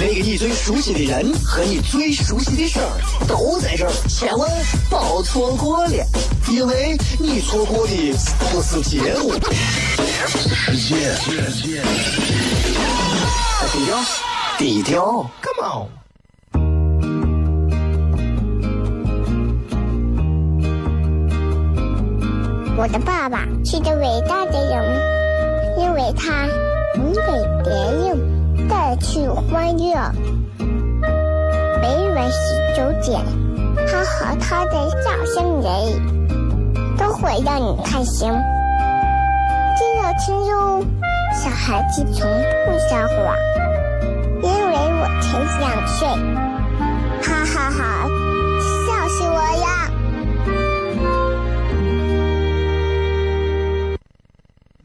那个你最熟悉的人和你最熟悉的事儿都在这儿，千万别错过了，因为你错过的不是节目，世界。低调，低调，Come on。我的爸爸是个伟大的人，因为他能给别人带去欢乐。每晚十九点，他和他的笑声人，都会让你开心。记得听哟，小孩子从不撒谎，因为我才两岁。哈哈哈，笑死我呀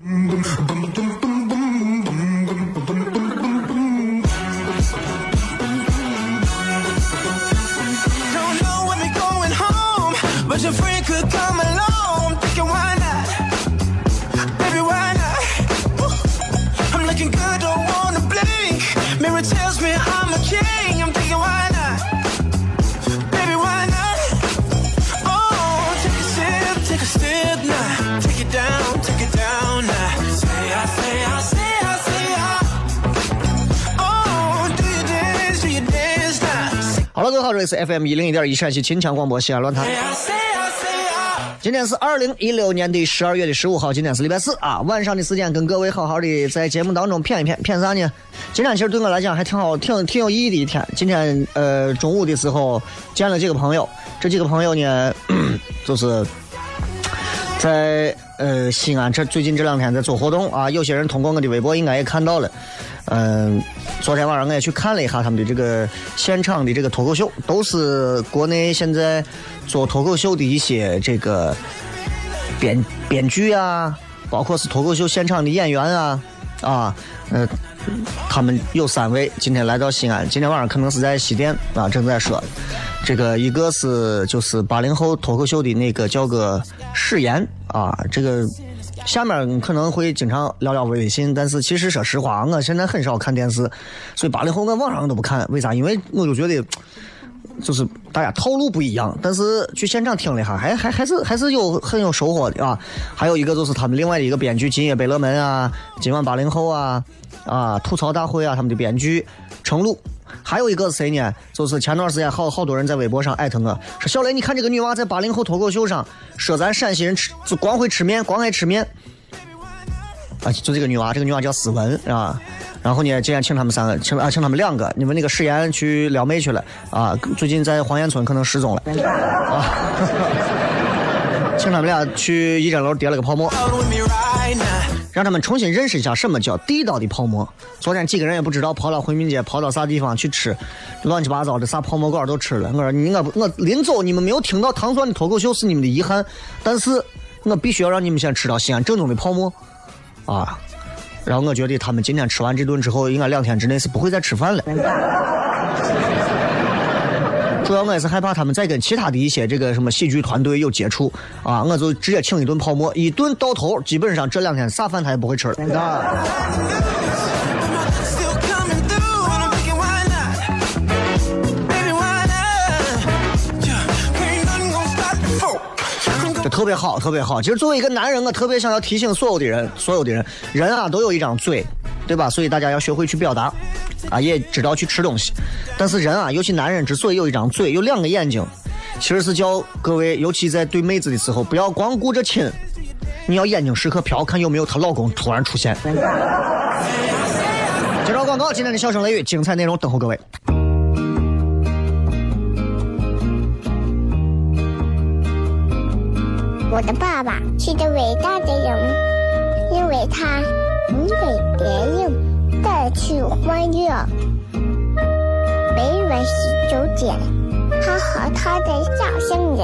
！Don't 是 FM 一零一点一陕西秦腔广播西安论坛。今天是二零一六年的十二月的十五号，今天是礼拜四啊，晚上的时间跟各位好好的在节目当中谝一谝，谝啥呢？今天其实对我来讲还挺好，挺挺有意义的一天。今天呃中午的时候见了几个朋友，这几个朋友呢，就是在呃西安这最近这两天在做活动啊，有些人通过我的微博应该也看到了。嗯、昨天晚上我也去看了一下他们的这个现场的这个脱口秀，都是国内现在做脱口秀的一些这个编编剧啊，包括是脱口秀现场的演员啊，啊，呃，他们有三位今天来到西安，今天晚上可能是在西电啊，正在说。这个一个是就是八零后脱口秀的那个叫个史岩啊，这个下面可能会经常聊聊微信，但是其实说实话，我现在很少看电视，所以八零后我网上都不看，为啥？因为我就觉得。就是大家套路不一样，但是去现场听了一下，还还还是还是有很有收获的啊。还有一个就是他们另外的一个编剧今夜百乐门啊，今晚八零后啊，啊吐槽大会啊，他们的编剧程璐。还有一个是谁呢？就是前段时间好好多人在微博上艾特我说小雷，你看这个女娃在八零后脱口秀上说咱陕西人吃就光会吃面，光爱吃面。啊，就这个女娃，这个女娃叫思文啊。然后呢，今天请他们三个，请啊请他们两个，你们那个誓言去撩妹去了啊，最近在黄岩村可能失踪了啊。请他们俩去一诊楼叠了个泡沫，让他们重新认识一下什么叫地道的泡馍。昨天几个人也不知道，跑到回民街，跑到啥地方去吃乱七八糟的啥泡馍馆都吃了。我说你我我临走你们没有听到糖蒜的脱口秀是你们的遗憾，但是我必须要让你们先吃到西安正宗的泡馍啊。然后我觉得他们今天吃完这顿之后，应该两天之内是不会再吃饭了。主要我也是害怕他们再跟其他的一些这个什么喜剧团队有接触啊，我就直接请一顿泡馍，一顿到头，基本上这两天啥饭他也不会吃了。啊 Still coming through, and I'm thinking, why not? Baby, why not? Yeah, ain't nothing gonna stop the folk. 就特别好，特别好。其实作为一个男人，我特别想要提醒所有的人，所有的人，人啊都有一张嘴，对吧？所以大家要学会去表达，啊，也知道去吃东西。但是人啊，尤其男人之所以有一张嘴，有两个眼睛，其实是叫各位，尤其在对妹子的时候，不要光顾着亲，你要眼睛时刻瞟看有没有她老公突然出现。接着广告，今天的笑声雷雨，精彩内容等候各位。我的爸爸是个伟大的人，因为他能给别人去欢乐。每晚十九点，他和他的笑声人，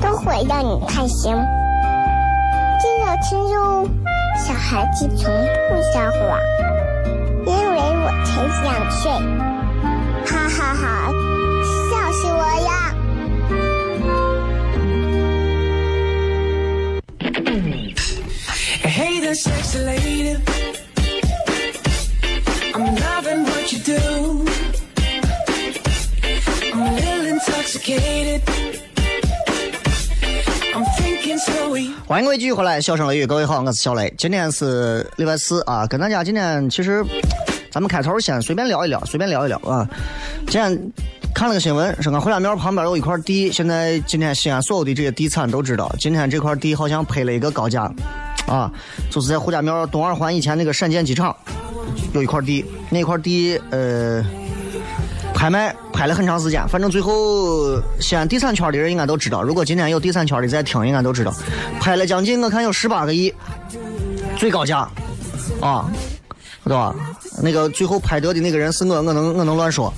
都会让你开心。记得听哟，小孩子从不说话，因为我才想睡。哈哈哈，笑死我了！Hey the sexy lady. 欢迎各位继续回来，笑声雷雨，各位好，我是小雷。今天是礼拜四啊，跟大家今天其实咱们开头先随便聊一聊，随便聊一聊啊。今天看了个新闻，说俺回家庙旁边有一块地，现在今天西安所有的这些地产都知道，今天这块地好像拍了一个高价啊，就是在胡家庙东二环以前那个闪电机场有一块地，那块地呃。拍卖拍了很长时间，反正最后西安地产圈的人应该都知道。如果今天有地产圈的在听，应该都知道，拍了将近我看有十八个亿，最高价啊，对吧？那个最后拍得的那个人是我，我能我能乱说？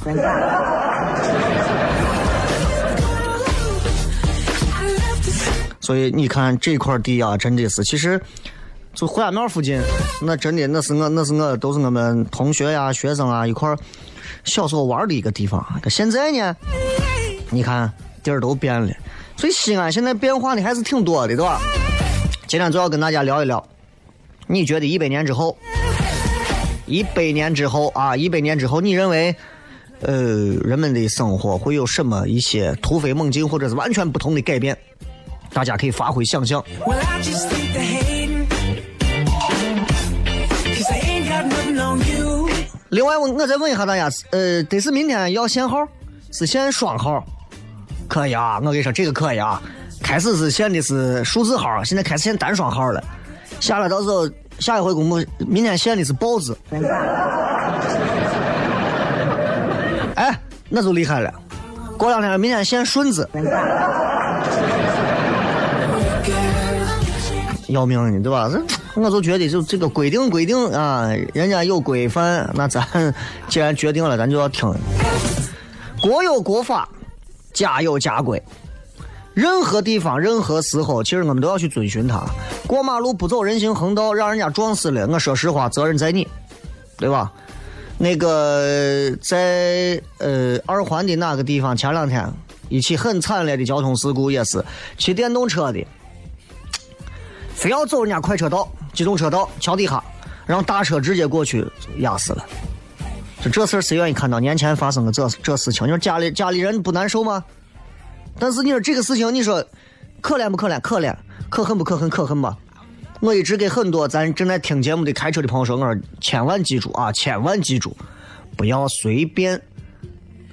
所以你看这块地啊，真的是其实。就胡家庙附近，那真的那是我那是我都是我们同学呀、学生啊一块小时候玩的一个地方。现在呢，你看地儿都变了，所以西安现在变化的还是挺多的，对吧？今天主要跟大家聊一聊，你觉得一百年之后，一百年之后啊，一百年之后，你认为，呃，人们的生活会有什么一些突飞猛进，或者是完全不同的改变？大家可以发挥想象。另外，我我再问一下大家，呃，得是明天要限号，是限双号？可以啊，我跟你说这个可以啊。开始是限的是数字号，现在开始限单双号了。下来到时候下一回公布，明天限的是豹子。哎，那就厉害了。过两天明天限顺子，要命呢，对吧？这我就觉得就这个规定规定啊，人家有规范，那咱既然决定了，咱就要听。国有国法，家有家规。任何地方、任何时候，其实我们都要去遵循它。过马路不走人行横道，让人家撞死了，我说实话，责任在你，对吧？那个在呃二环的那个地方，前两天一起很惨烈的交通事故，也是骑电动车的，非要走人家快车道、机动车道桥底下，让大车直接过去压死了。就这事儿，谁愿意看到年前发生的这这事情？你说家里家里人不难受吗？但是你说这个事情，你说可怜不可怜？可怜，可恨不可恨？可恨吧。我一直给很多咱正在听节目的开车的朋友说，我说千万记住啊，千万记住，不要随便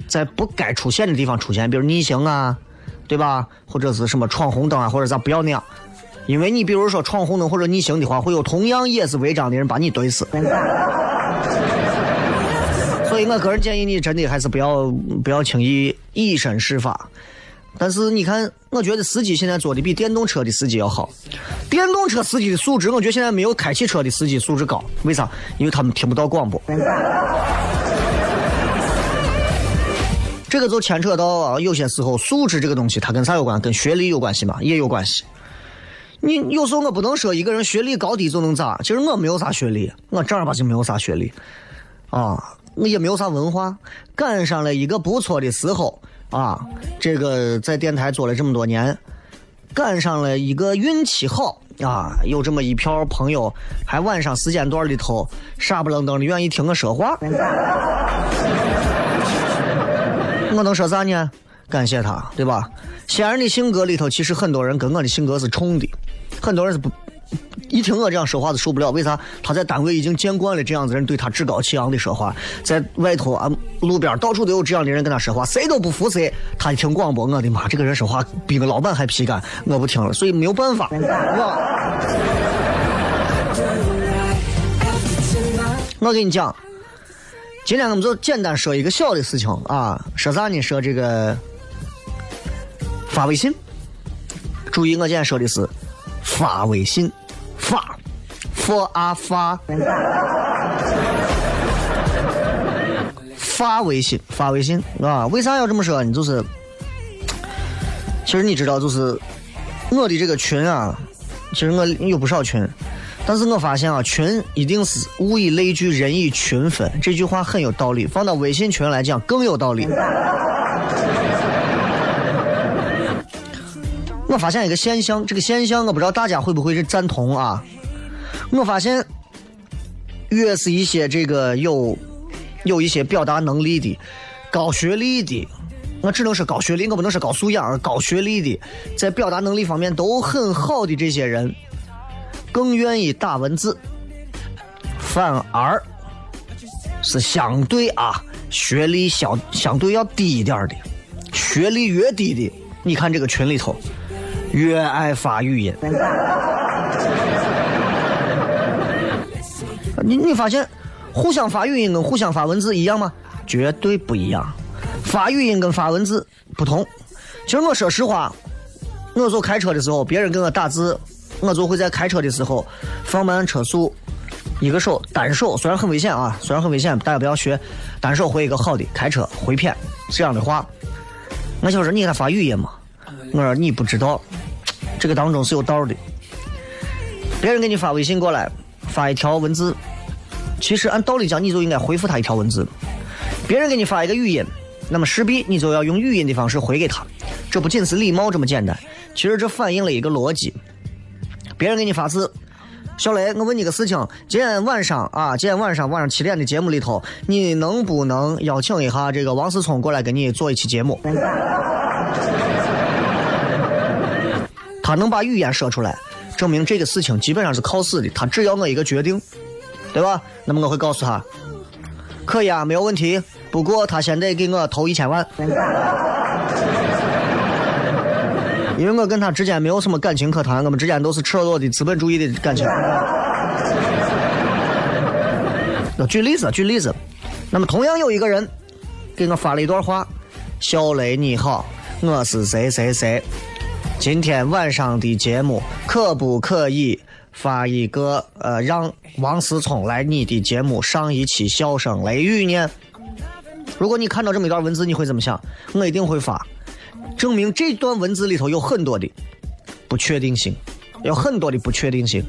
在不该出现的地方出现，比如逆行啊，对吧？或者是什么闯红灯啊，或者咋不要那样。因为你比如说闯红灯或者逆行的话，会有同样也是违章的人把你怼死。所以我个人建议你真的还是不要不要轻易以身试法。但是你看，我觉得司机现在做的比电动车的司机要好。电动车司机的素质，我觉得现在没有开汽车的司机素质高。为啥？因为他们听不到广播。这个就牵扯到啊，有些时候素质这个东西，它跟啥有关？跟学历有关系吗？也有关系。你有时候我不能说一个人学历高低就能咋，其实我没有啥学历，我正儿八经没有啥学历，啊，我也没有啥文化，赶上了一个不错的时候啊，这个在电台做了这么多年，赶上了一个运气好啊，有这么一票朋友，还晚上时间段里头傻不愣登的愿意听我说话，我能说啥呢？感谢他，对吧？西安人的性格里头，其实很多人跟我的性格是冲的，很多人是不一听我这样说话就受不了。为啥？他在单位已经见惯了这样子人对他趾高气扬的说话，在外头啊路边到处都有这样的人跟他说话，谁都不服谁。他一听广播，我的妈，这个人说话比个老板还皮干，我不听了，所以没有办法，我？我跟你讲，今天我们就简单说一个小的事情啊，说啥呢？说这个发微信。注意，我今天说的是发微信，发，f 啊发，发微信，发微信啊？为啥要这么说呢？就是，其实你知道，就是我的这个群啊，其实我有不少群，但是我发现啊，群一定是物以类聚，人以群分，这句话很有道理，放到微信群来讲更有道理。我发现一个现象，这个现象我不知道大家会不会是赞同啊？我发现，越是一些这个有有一些表达能力的、高学历的，我只能说高学历，我不能说高素养，高学历的，在表达能力方面都很好的这些人，更愿意打文字，反而是相对啊学历相相对要低一点的，学历越低的，你看这个群里头。越爱发语音，你你发现互相发语音跟互相发文字一样吗？绝对不一样。发语音跟发文字不同。其实我说实话，我坐开车的时候，别人给我打字，我就会在开车的时候放慢车速，一个手单手，虽然很危险啊，虽然很危险，大家不要学，单手回一个好的开车回片这样的话。我就说你给他发语音嘛，我说你不知道。这个当中是有道的。别人给你发微信过来，发一条文字，其实按道理讲，你就应该回复他一条文字。别人给你发一个语音，那么势必你就要用语音的方式回给他。这不仅是礼貌这么简单，其实这反映了一个逻辑。别人给你发字，小雷，我问你个事情：今天晚上啊，今天晚上晚上七点的节目里头，你能不能邀请一下这个王思聪过来跟你做一期节目？他能把语言说出来，证明这个事情基本上是靠死的。他只要我一个决定，对吧？那么我会告诉他，可以啊，没有问题。不过他现在给我投一千万，因为我跟他之间没有什么感情可谈，我们之间都是赤裸裸的资本主义的感情。那举例子，举例子。那么同样有一个人给我发了一段话：“小雷你好，我是谁谁谁。”今天晚上的节目可不可以发一个呃，让王思聪来你的节目上一期笑声雷雨呢？如果你看到这么一段文字，你会怎么想？我一定会发，证明这段文字里头有很多的不确定性，有很多的不确定性。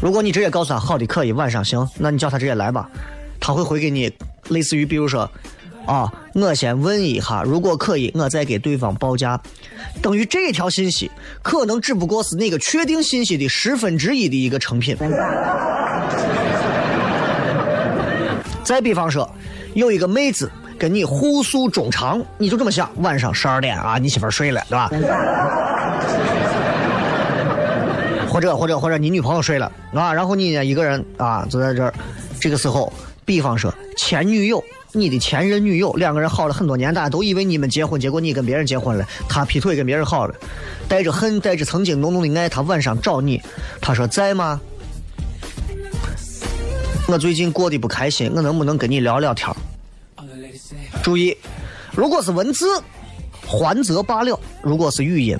如果你直接告诉他好的可以晚上行，那你叫他直接来吧，他会回给你类似于比如说。啊，我先问一下，如果可以，我再给对方报价，等于这条信息可能只不过是那个确定信息的十分之一的一个成品。再比方说，有一个妹子跟你互诉衷肠，你就这么想，晚上十二点啊，你媳妇睡了，对吧？或者或者或者你女朋友睡了啊，然后你呢一个人啊坐在这儿，这个时候，比方说前女友。你的前任女友两个人好了很多年，大家都以为你们结婚，结果你跟别人结婚了，他劈腿跟别人好了，带着恨，带着曾经浓浓的爱，他晚上找你，他说在吗？我最近过得不开心，我能不能跟你聊聊天？注意，如果是文字，还则罢了；如果是语音，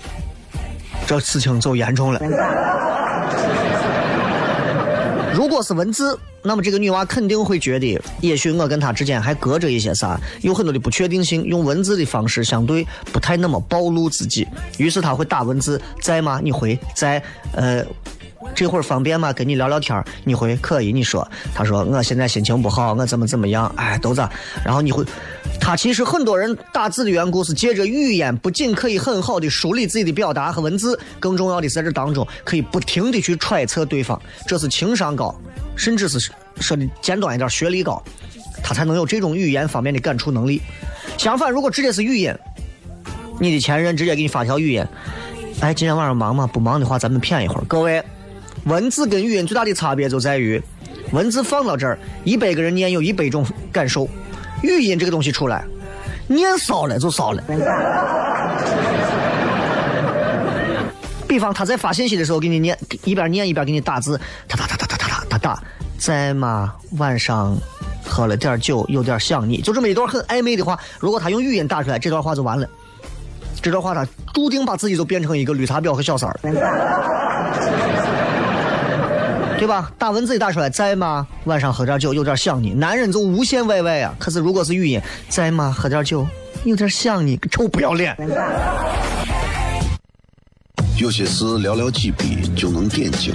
这事情就严重了。如果是文字，那么这个女娃肯定会觉得，也许我跟她之间还隔着一些啥，有很多的不确定性。用文字的方式相对不太那么暴露自己，于是她会打文字，在吗？你回在，呃，这会儿方便吗？跟你聊聊天你回可以。你说，她说我现在心情不好，我怎么怎么样？哎，都咋？然后你会。他其实很多人打字的缘故是借着语言，不仅可以很好的梳理自己的表达和文字，更重要的是在这当中可以不停的去揣测对方，这是情商高，甚至是说的简短一点，学历高，他才能有这种语言方面的感触能力。相反，如果直接是语音，你的前任直接给你发条语音，哎，今天晚上忙吗？不忙的话，咱们骗一会儿。各位，文字跟语音最大的差别就在于，文字放到这儿，一百个人念有一百种感受。语音这个东西出来，念骚了就骚了。比方他在发信息的时候给你念，一边念一边给你打字，哒哒哒他打，在吗？晚上喝了点酒，有点想你，就这么一段很暧昧的话。如果他用语音打出来，这段话就完了。这段话他注定把自己就变成一个绿茶婊和小三儿。对吧？打文字打出来，在吗？晚上喝点酒，有点想你。男人就无限 YY 啊！可是如果是语音，在吗？喝点酒，有点想你，臭不要脸。有些事寥寥几笔就能点睛，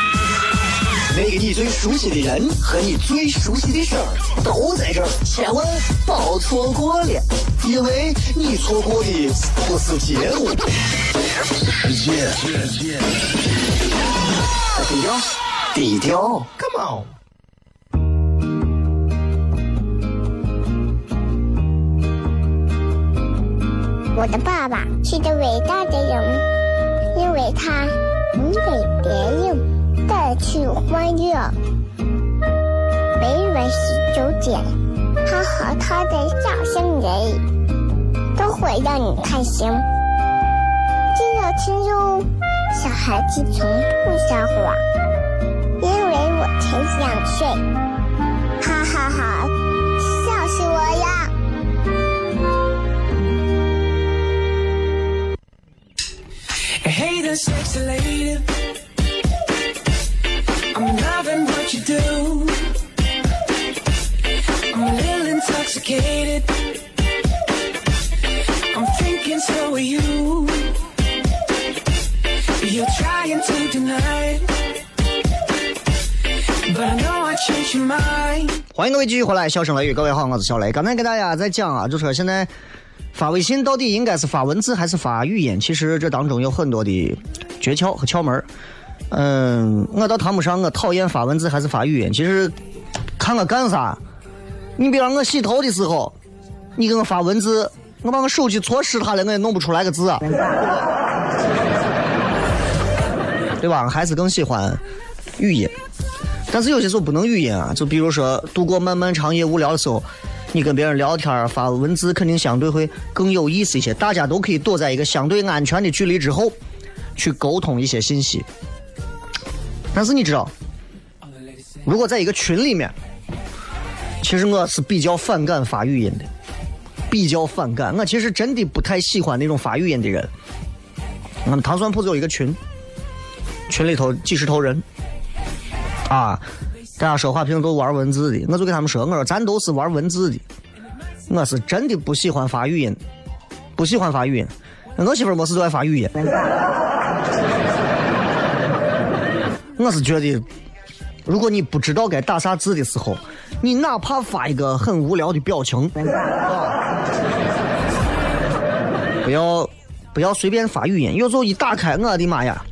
那个你最熟悉的人和你最熟悉的事儿都在这儿，千万别错过了，因为你错过的不是节目，世界。低调，低调，Come on。我的爸爸是个伟大的人，因为他能给别人带去欢乐。每晚十九点，他和他的笑声人，都会让你开心。记得听哟，小孩子从不撒谎，因为我才两岁。哈哈哈，笑死我了！！Hey, the sexy lady. Loving what you do. I'm a little intoxicated. I'm thinking so are you. You're trying to deny it. But I know I change your mind. 欢迎各位继续回来，笑声雷雨，各位好，我是小雷。刚才给大家在讲啊，就说现在发微信到底应该是发文字还是发语音？其实这当中有很多的诀窍和窍门儿嗯，我倒谈不上我讨厌发文字还是发语音，其实看我干啥。你比方我洗头的时候，你给我发文字，我把我手机搓湿它了，我也弄不出来个字啊，对吧？还是更喜欢语音。但是有些时候不能语音啊，就比如说度过漫漫长夜无聊的时候，你跟别人聊天发文字，肯定相对会更有意思一些。大家都可以躲在一个相对安全的距离之后，去沟通一些信息。但是你知道，如果在一个群里面，其实我是比较反感发语音的，比较反感。我其实真的不太喜欢那种发语音的人。我们糖蒜铺子有一个群，群里头几十头人。啊，大家说话平时都玩文字的，我就给他们说，我说咱都是玩文字的，我是真的不喜欢发语音，不喜欢发语音。我媳妇儿没事都爱发语音，我是觉得，如果你不知道该打啥字的时候，你哪怕发一个很无聊的表情，啊不要不要随便发语音。有时候一打开，我的妈呀！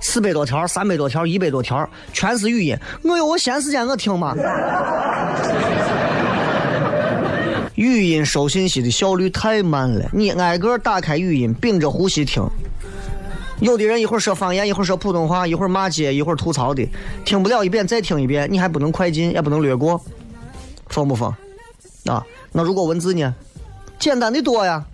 四百多条、三百多条、一百多条，全是语音。我有我闲时间我听吗？语音收信息的效率太慢了，你挨个打开语音，屏着呼吸听。有的人一会儿说方言，一会儿说普通话，一会儿骂街，一会儿吐槽的，听不了。一遍再听一遍，你还不能快进，也不能略过，疯不疯？啊，那如果文字呢？简单的多呀，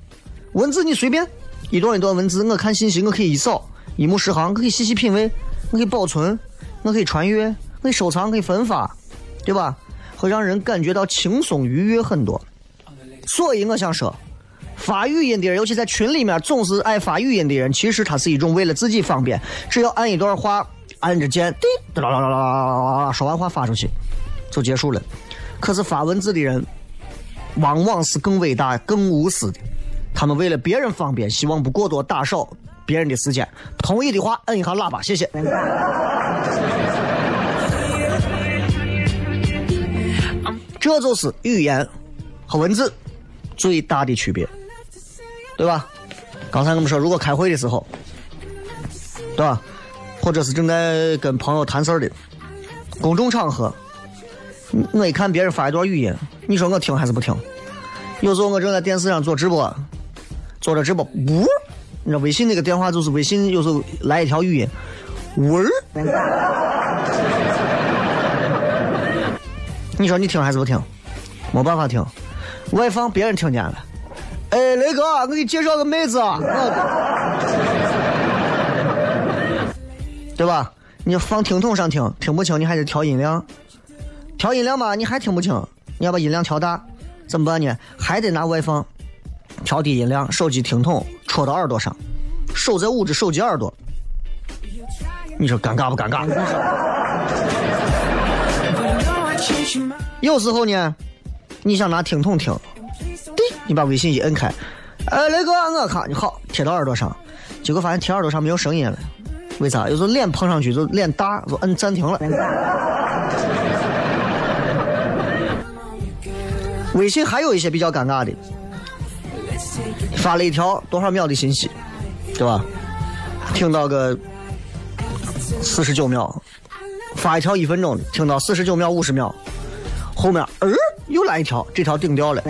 文字你随便一段一段文字，我看信息我可以一扫。一目十行，我可以细细品味，我可以保存，我可以传阅，我可以收藏，可以分发，对吧？会让人感觉到轻松愉悦很多。所以我想说，发语音的人，尤其在群里面总是爱发语音的人，其实他是一种为了自己方便，只要按一段话，按着键，滴，啦啦啦啦啦啦，说完话发出去就结束了。可是发文字的人，往往是更伟大、更无私的。他们为了别人方便，希望不过多打扰别人的时间。同意的话，摁一下喇叭，谢谢。这就是语言和文字最大的区别，对吧？刚才我们说，如果开会的时候，对吧？或者是正在跟朋友谈事儿的公众场合，我一看别人发一段语音，你说我听还是不听？有时候我正在电视上做直播，做着直播，呜。你知道微信那个电话就是微信，有时候来一条语音，呜，你说你听还是不听？没办法听，外放别人听见了。哎，雷哥，我给你介绍个妹子啊，对吧？你放听筒上听，听不清你还得调音量，调音量吧你还听不清，你要把音量调大，怎么办呢？还得拿外放。调低音量，手机听筒戳到耳朵上，手在捂着手机耳朵，你说尴尬不尴尬？有时候呢，你想拿听筒听，你把微信一摁开，哎，雷哥，我看你好，贴到耳朵上，结果发现贴耳朵上没有声音了，为啥？有时候脸碰上去就脸大，就摁暂停了。微信还有一些比较尴尬的，发了一条多少秒的信息，对吧？听到个四十九秒，发一条一分钟的，听到四十九秒五十秒，后面呃又来一条，这条顶掉了，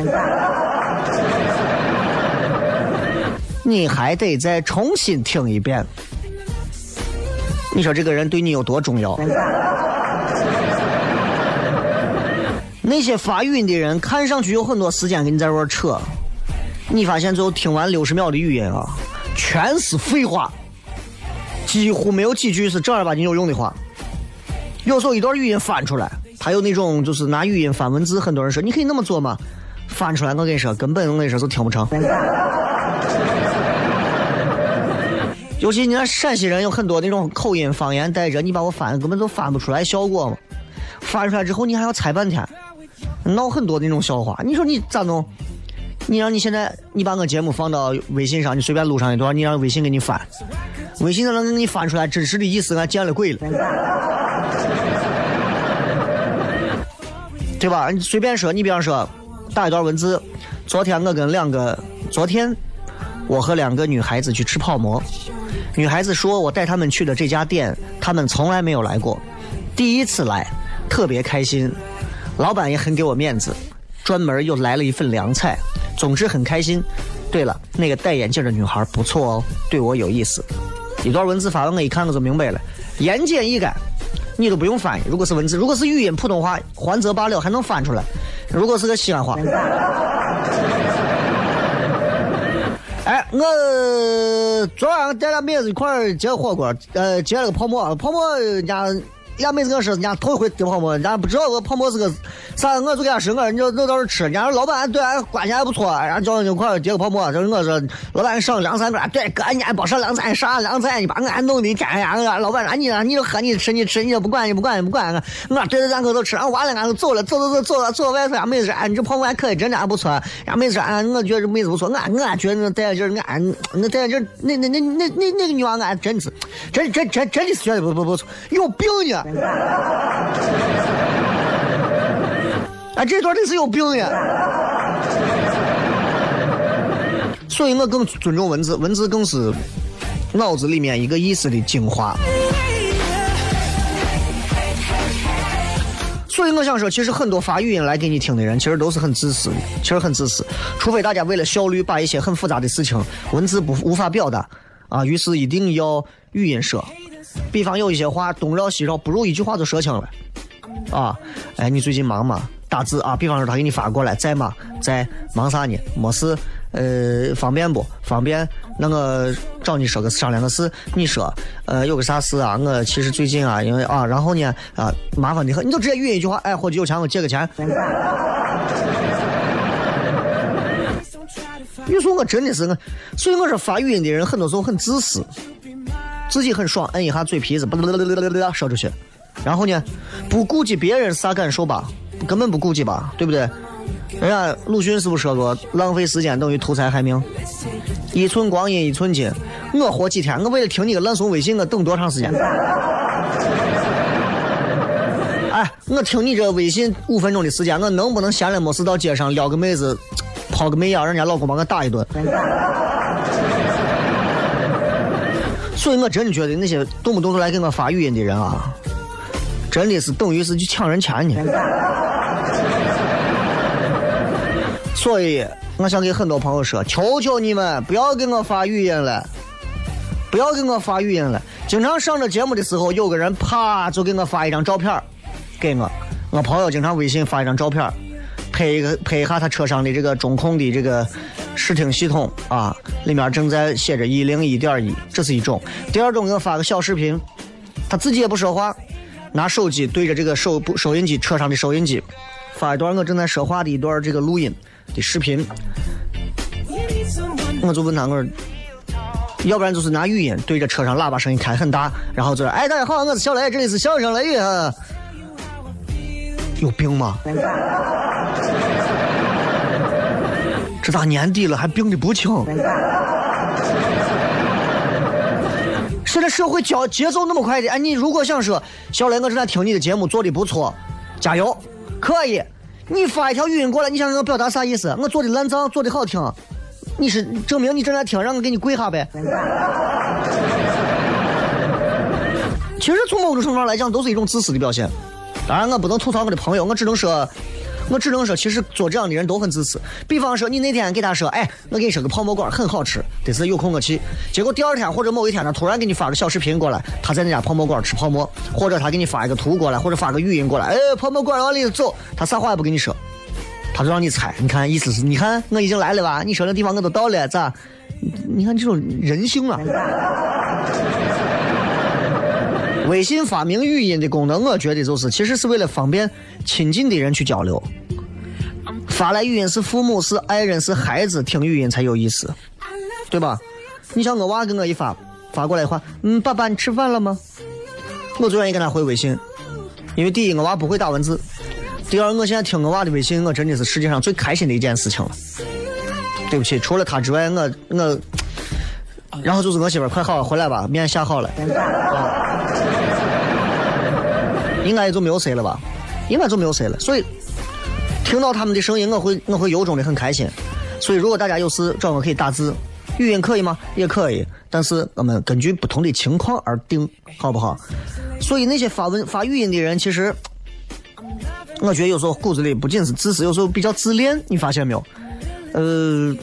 你还得再重新听一遍。你说这个人对你有多重要？那些发语音的人，看上去有很多时间跟你在这儿扯，你发现最后听完六十秒的语音啊，全是废话，几乎没有几句是正儿八经有用的话。有时候一段语音翻出来，还有那种就是拿语音翻文字，很多人说你可以那么做嘛，翻出来我跟你说，根本我跟你说都听不成。尤其你看陕西人有很多那种口音方言带着，你把我翻根本就翻不出来效果嘛。翻出来之后你还要猜半天，闹很多那种笑话。你说你咋弄？你让你现在你把我节目放到微信上，你随便录上一段，你让微信给你翻，微信上能给你翻出来真实的意思，俺见了鬼了，对吧？你随便说，你比方说打一段文字，昨天我跟两个，昨天我和两个女孩子去吃泡馍，女孩子说我带她们去的这家店，她们从来没有来过，第一次来，特别开心，老板也很给我面子，专门又来了一份凉菜，总之很开心。对了，那个戴眼镜的女孩不错哦，对我有意思。一段文字发完，我一看我就明白了，言简意赅，你都不用翻译。如果是文字，如果是语音普通话，还则罢了，还能翻出来。如果是个西安话，哎，我昨晚上带俩妹子一块儿接火锅，呃，接了个泡沫，泡沫人家俩妹子跟我说，人家头一回吃泡馍，人家不知道我泡馍是个啥，我就给她说，我人家就到这吃，人家说老板对俺关系还不错，然后叫我一块儿接个泡馍，就是我说老板上凉菜，对哥，人家别上凉菜，上凉菜，你把俺弄的一天呀，老板说你，你就喝你吃你吃，你就不管你不管你不管我，我对着，咱哥都吃，然后完了俺就走了，走走走走了走到外头，俺妹子说，哎，你这泡馍还可以，真的还不错，然后妹子说，哎，我觉得这妹子不错，俺俺觉得那戴眼镜，俺那戴眼镜那那那那那那个女娃，俺真是真真真真的是觉得不不不错，有病呢。哎，这段真是有病呀！所以我更尊重文字，文字更是脑子里面一个意思的精华。所以我想说，其实很多发语音来给你听的人，其实都是很自私的，其实很自私。除非大家为了效率，把一些很复杂的事情文字不无法表达啊，于是一定要语音说。比方有一些话东绕西绕，不如一句话就说清了。啊，哎，你最近忙吗？打字啊，比方说他给你发过来，在吗？在，忙啥呢？没事，呃，方便不？方便。那我找你说个商量个事，你说，呃，有个啥事啊？我其实最近啊，因为啊，然后呢，啊，麻烦的很，你就直接语音一句话，哎，伙计有钱我借个钱。你说我真的是我，所以我说发语音的人很多时候很自私，自己很爽，摁一下嘴皮子，说出去，然后呢，不顾及别人啥感受吧，根本不顾及吧，对不对？人家鲁迅是不是说过，浪费时间等于图财害命？一寸光阴一寸金，我活几天，我为了听你个烂怂微信，我等多长时间？哎，我听你这微信五分钟的时间，我能不能闲了没事到街上撩个妹子，抛个媚眼，人家老公把我打一顿？所以我真的觉得那些动不动就来给我发语音的人啊，真的是等于是去抢人钱呢。所以我想给很多朋友说，求求你们不要给我发语音了，不要给我发语音了。经常上着节目的时候，有个人啪就给我发一张照片给我。我朋友经常微信发一张照片拍一个拍一下他车上的这个中控的这个视听系统啊，里面正在写着一零一点一，这是一种。第二种给我发个小视频，他自己也不说话，拿手机对着这个收收音机车上的收音机，发一段我正在说话的一段这个录音的视频。我就问他我说，要不然就是拿语音对着车上喇叭声音开很大，然后就是哎大家好，我是小雷，这里是相声雷雨。啊有病吗？这大年底了还病的不轻？现在社会节节奏那么快的，哎，你如果想说小雷，我正在听你的节目，做的不错，加油，可以。你发一条语音过来，你想让我表达啥意思？我做的烂账，做的好听，你是证明你正在听，让我给你跪下呗。其实从某种程度上来讲，都是一种自私的表现。当然，我不能吐槽我的朋友，我只能说，我只能说，其实做这样的人都很自私。比方说，你那天给他说，哎，我给你说个泡馍馆很好吃，得是有空我去。结果第二天或者某一天，他突然给你发个小视频过来，他在那家泡馍馆吃泡馍，或者他给你发一个图过来，或者发个语音过来，哎，泡馍馆往里走，他啥话也不跟你说，他就让你猜。你看，意思是，你看我已经来了吧？你说那地方我都到了，咋？你看这种人性啊！微信发明语音的功能，我觉得就是其实是为了方便亲近的人去交流。发来语音是父母、是爱人、是孩子听语音才有意思，对吧？你像我娃给我一发发过来的话，嗯，爸爸你吃饭了吗？我最愿意跟他回微信，因为第一我娃不会打文字，第二我现在听我娃的微信，我真的是世界上最开心的一件事情了。对不起，除了他之外，我我，然后就是我媳妇，快好了，回来吧，面下好了。应该也就没有谁了吧，应该就没有谁了。所以听到他们的声音，我会我会由衷的很开心。所以如果大家有事找我可以打字，语音可以吗？也可以，但是我们根据不同的情况而定，好不好？所以那些发文发语音的人，其实我觉得有时候骨子里不仅是自私，有时候比较自恋。你发现没有？呃，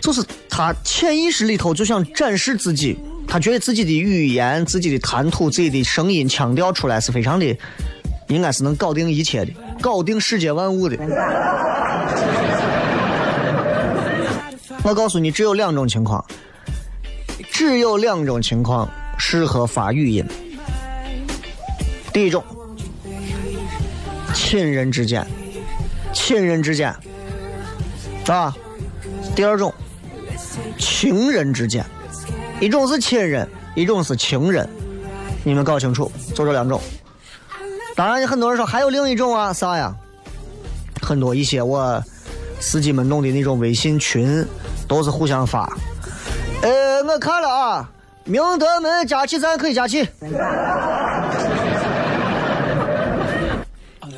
就是他潜意识里头就想展示自己。他觉得自己的语言、自己的谈吐、自己的声音腔调出来是非常的，应该是能搞定一切的，搞定世界万物的。我告诉你，只有两种情况，只有两种情况适合发语音。第一种，亲人之间，亲人之间，啊。第二种，情人之间。一种是亲人，一种是情人，你们搞清楚，就这两种。当然，很多人说还有另一种啊，啥呀？很多一些我司机们弄的那种微信群，都是互相发。呃，我看了啊，明德门加气站可以加气。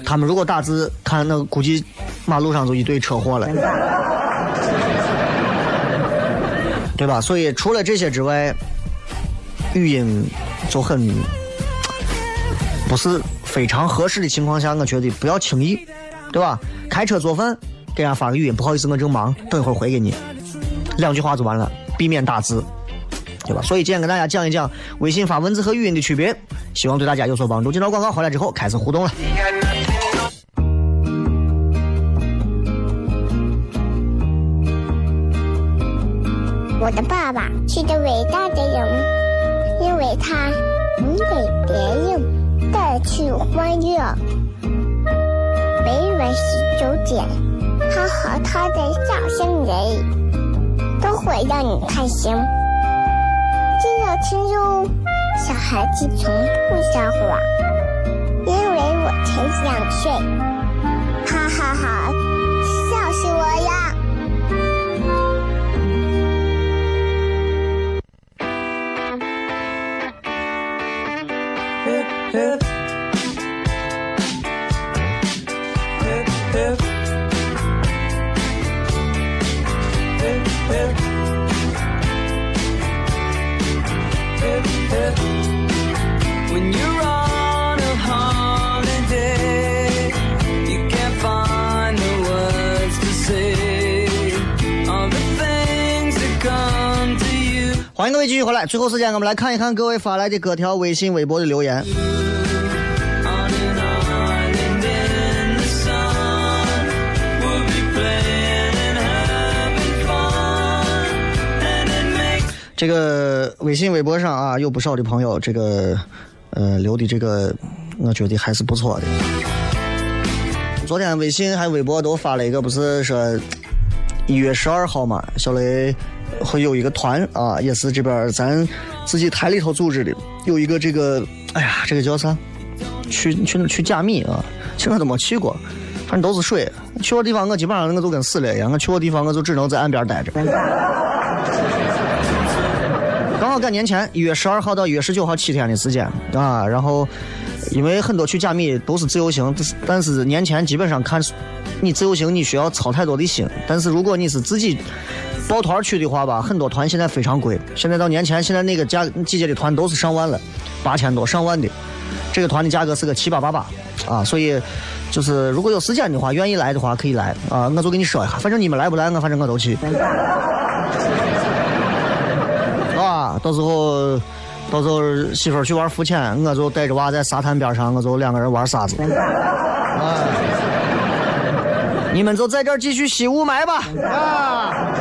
他们如果打字看，那估计马路上就一堆车祸了。对吧？所以除了这些之外，语音就很不是非常合适的情况下，我觉得不要轻易，对吧？开车做饭给人家发个语音，不好意思，我正忙，等一会儿回给你，两句话就完了，避免打字，对吧？所以今天跟大家讲一讲微信发文字和语音的区别，希望对大家有所帮助。进到广告回来之后，开始互动了。的爸爸是个伟大的人，因为他能给别人带去欢乐。每晚十九点，他和他的笑声人，都会让你开心。记得听哟，小孩子从不撒谎，因为我才两岁。各位继续回来，最后时间我们来看一看各位发来的各条微信、微博的留言。这个微信、微博上啊，有不少的朋友，这个呃留的这个，我觉得还是不错的。昨天微信还微博都发了一个，不是说一月十二号嘛，小雷会有一个团啊，也是这边咱自己台里头组织的，有一个这个，哎呀，这个叫啥？去去去加密啊！其实我都没去过，反正都是水。去过地方，我基本上我就跟死了一样。我去过地方，我就只能在岸边待着。刚好赶年前，一月十二号到一月十九号七天的时间啊。然后，因为很多去加密都是自由行，但是年前基本上看，你自由行你需要操太多的心。但是如果你是自己抱团去的话吧，很多团现在非常贵。现在到年前，现在那个价季节的团都是上万了，八千多上万的。这个团的价格是个七八八八啊，所以就是如果有时间的话，愿意来的话可以来啊。我就跟你说一下，反正你们来不来，我反正我都去。啊，到时候到时候媳妇去玩浮潜，我就带着娃在沙滩边上，我就两个人玩沙子。啊，你们就在这儿继续吸雾霾吧啊。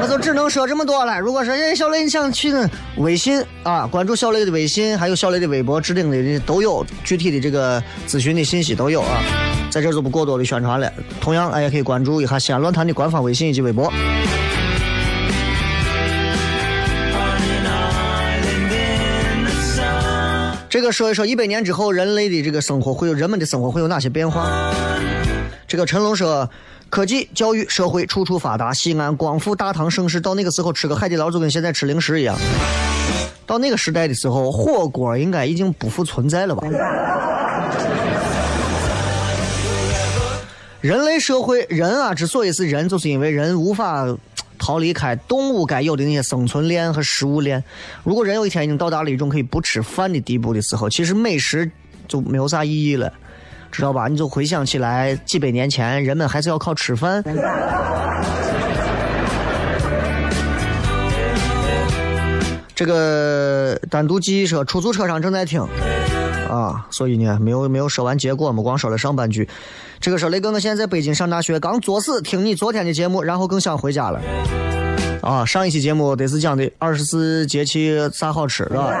我就只能说这么多了。如果说哎小雷你想去微信啊，关注小雷的微信，还有小雷的微博置顶的都有具体的这个咨询的信息都有啊，在这就不过多的宣传了。同样，哎也可以关注一下西安论坛的官方微信以及微博。这个说一说一百年之后人类的这个生活会有人们的生活会有哪些变化？这个陈龙说。科技、教育、社会处处发达，西安光复大唐盛世。到那个时候吃个海底捞就跟现在吃零食一样。到那个时代的时候，火锅应该已经不复存在了吧？人类社会，人啊，之所以是人，就是因为人无法逃离开动物该有的那些生存链和食物链。如果人有一天已经到达了一种可以不吃饭的地步的时候，其实美食就没有啥意义了。知道吧？你就回想起来，几百年前人们还是要靠吃饭。这个单独记忆说，出租车上正在听啊，所以呢，没有没有说完结果，我们光说了上半句。这个说雷哥，我现在在北京上大学，刚作死听你昨天的节目，然后更想回家了。啊，上一期节目得是讲的二十四节气啥好吃，是吧？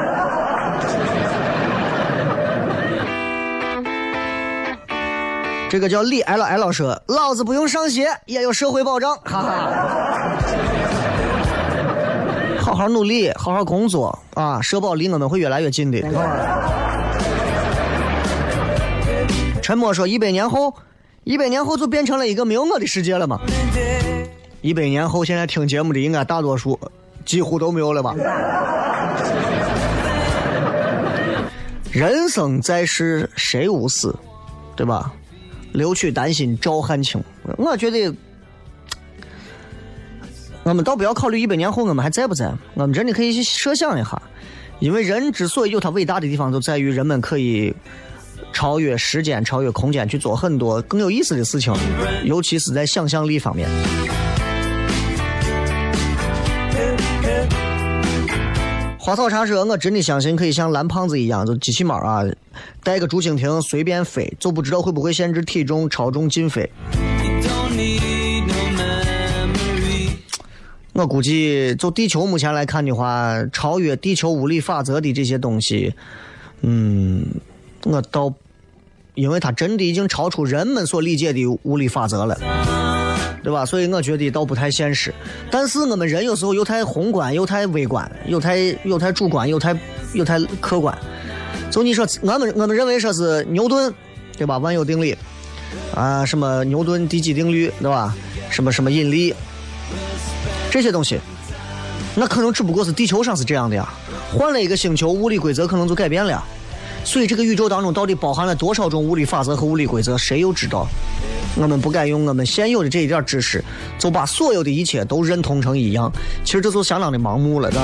这个叫李 L L 说：“老子不用上学也有社会保障，哈哈！好好努力，好好工作啊，社保离我们会越来越近的。”沉默说：“一百年后，一百年后就变成了一个没有我的世界了吗？一百年后，现在听节目的应该大多数几乎都没有了吧？人生在世，谁无死，对吧？”留取丹心照汗青，我觉得，我们倒不要考虑一百年后我们还在不在，我们真的可以去设想一下，因为人之所以有他伟大的地方，就在于人们可以超越时间、超越空间去做很多更有意思的事情，尤其是在想象力方面。花草茶说：“我真的相信可以像蓝胖子一样，就机器猫啊，带个竹蜻蜓随便飞，就不知道会不会限制体重、超重禁飞。我估计，就地球目前来看的话，超越地球物理法则的这些东西，嗯，我倒，因为它真的已经超出人们所理解的物理法则了。”对吧？所以我觉得倒不太现实，但是我们人有时候又太宏观，又太微观，又太又太主观，又太又太客观。就你说，我们我们认为说是牛顿，对吧？万有定律啊，什么牛顿第几定律，对吧？什么什么引力，这些东西，那可能只不过是地球上是这样的呀。换了一个星球，物理规则可能就改变了。所以这个宇宙当中到底包含了多少种物理法则和物理规则，谁又知道？我们不敢用我们现有的这一点知识，就把所有的一切都认同成一样。其实这就相当的盲目了，的。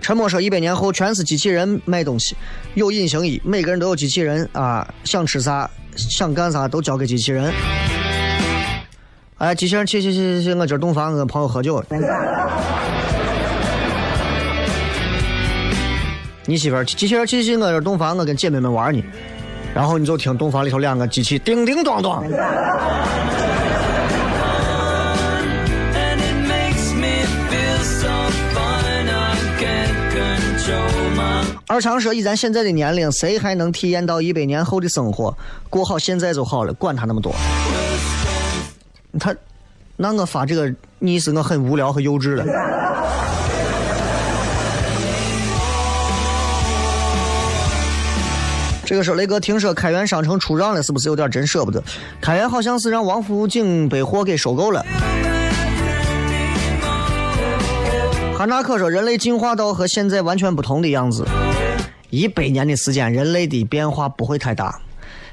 陈默说：“一百年后全是机器人卖东西，有隐形衣，每个人都有机器人啊，想吃啥，想干啥都交给机器人。”哎，机器人去去去去去，我今儿洞房，我跟朋友喝酒。你媳妇儿机器人去去，我这儿洞房，我跟姐妹们玩呢。然后你就听洞房里头两个机器叮叮咣咣。二强说：“以咱现在的年龄，谁还能体验到一百年后的生活？过好现在就好了，管他那么多。”他，那我发这个意思我很无聊和幼稚了。这个时候，雷哥听说开元商城出让了，是不是有点真舍不得？开元好像是让王府井百货给收购了。哈纳克说，人类进化到和现在完全不同的样子，一百年的时间，人类的变化不会太大。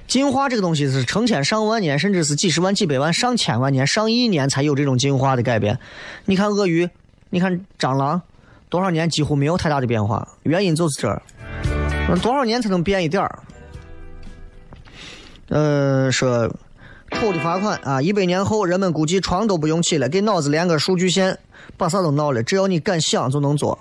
进化这个东西是成千上万年，甚至是几十万、几百万、上千万年、上亿年才有这种进化的改变。你看鳄鱼，你看蟑螂，多少年几乎没有太大的变化，原因就是这儿。多少年才能变一点儿？呃，说丑的罚款啊！一百年后，人们估计床都不用起了，给脑子连个数据线，把啥都闹了。只要你敢想，就能做。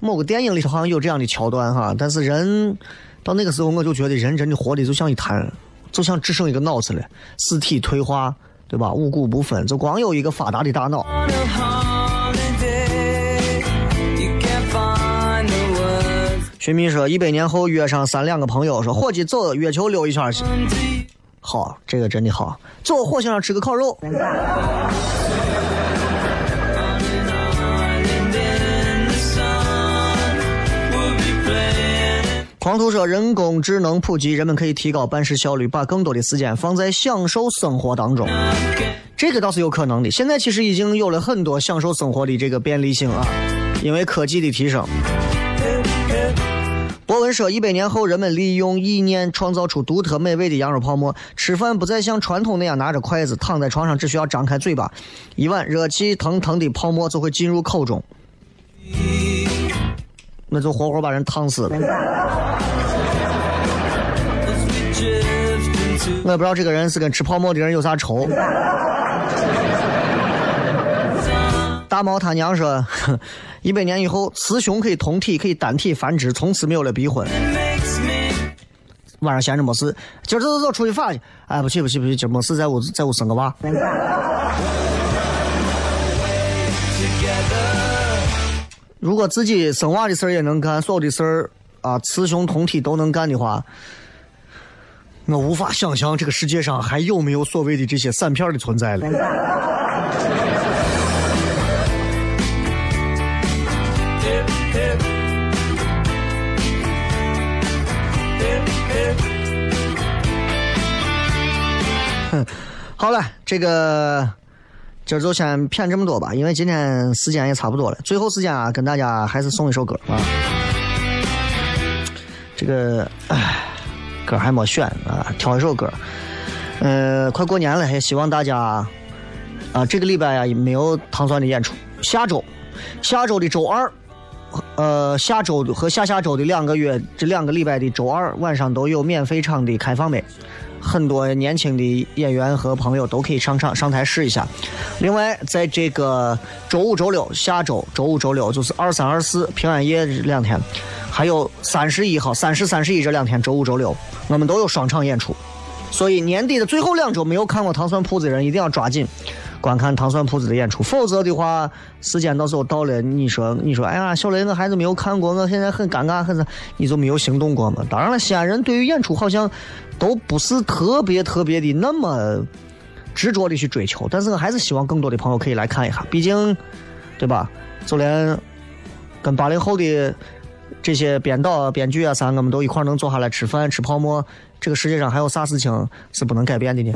某个电影里头好像有这样的桥段哈，但是人到那个时候，我就觉得人真的活的就像一滩，就像只剩一个脑子了，四体退化，对吧？五谷不分，就光有一个发达的大脑。寻觅说，一百年后约上三两个朋友，说伙计走月球溜一圈去。好，这个真的好。走火星上吃个烤肉。狂徒说，人工智能普及，人们可以提高办事效率，把更多的时间放在享受生活当中。这个倒是有可能的。现在其实已经有了很多享受生活的这个便利性啊，因为科技的提升。博文说，一百年后，人们利用意念创造出独特美味的羊肉泡馍，吃饭不再像传统那样拿着筷子，躺在床上只需要张开嘴巴，一碗热气腾腾的泡馍就会进入口中，那就活活把人烫死了。我也不知道这个人是跟吃泡馍的人有啥仇。大毛他娘说，一百年以后，雌雄可以同体，可以单体繁殖，从此没有了逼婚。晚上闲着没事，今儿走走走，出去耍去。哎，不去不去不去，今儿没事，在屋在屋生个娃。如果自己生娃的事儿也能干，所有的事儿啊，雌雄同体都能干的话，我无法想象这个世界上还有没有所谓的这些散片的存在了。好了，这个今儿就先骗这么多吧，因为今天时间也差不多了。最后时间啊，跟大家还是送一首歌啊。这个唉，歌还没选啊，挑一首歌。呃，快过年了，也希望大家啊，这个礼拜呀没有糖酸的演出。下周，下周的周二，呃，下周和下下周的两个月，这两个礼拜的周二晚上都有免费场的开放麦。很多年轻的演员和朋友都可以上场上台试一下。另外，在这个周五、周六，下周周五、周六就是二三、二四平安夜这两天，还有三十一号、三十、三十一这两天，周五、周六我们都有双场演出。所以年底的最后两周没有看过糖蒜铺子的人，一定要抓紧观看糖蒜铺子的演出，否则的话，时间到时候到了，你说你说，哎呀，小雷，我孩子没有看过，我现在很尴尬，很你就没有行动过吗？当然了，西安人对于演出好像都不是特别特别的那么执着的去追求，但是我还是希望更多的朋友可以来看一下，毕竟，对吧？就连跟八零后的这些编导、编剧啊啥，我们都一块能坐下来吃饭、吃泡馍。这个世界上还有啥事情是不能改变的呢？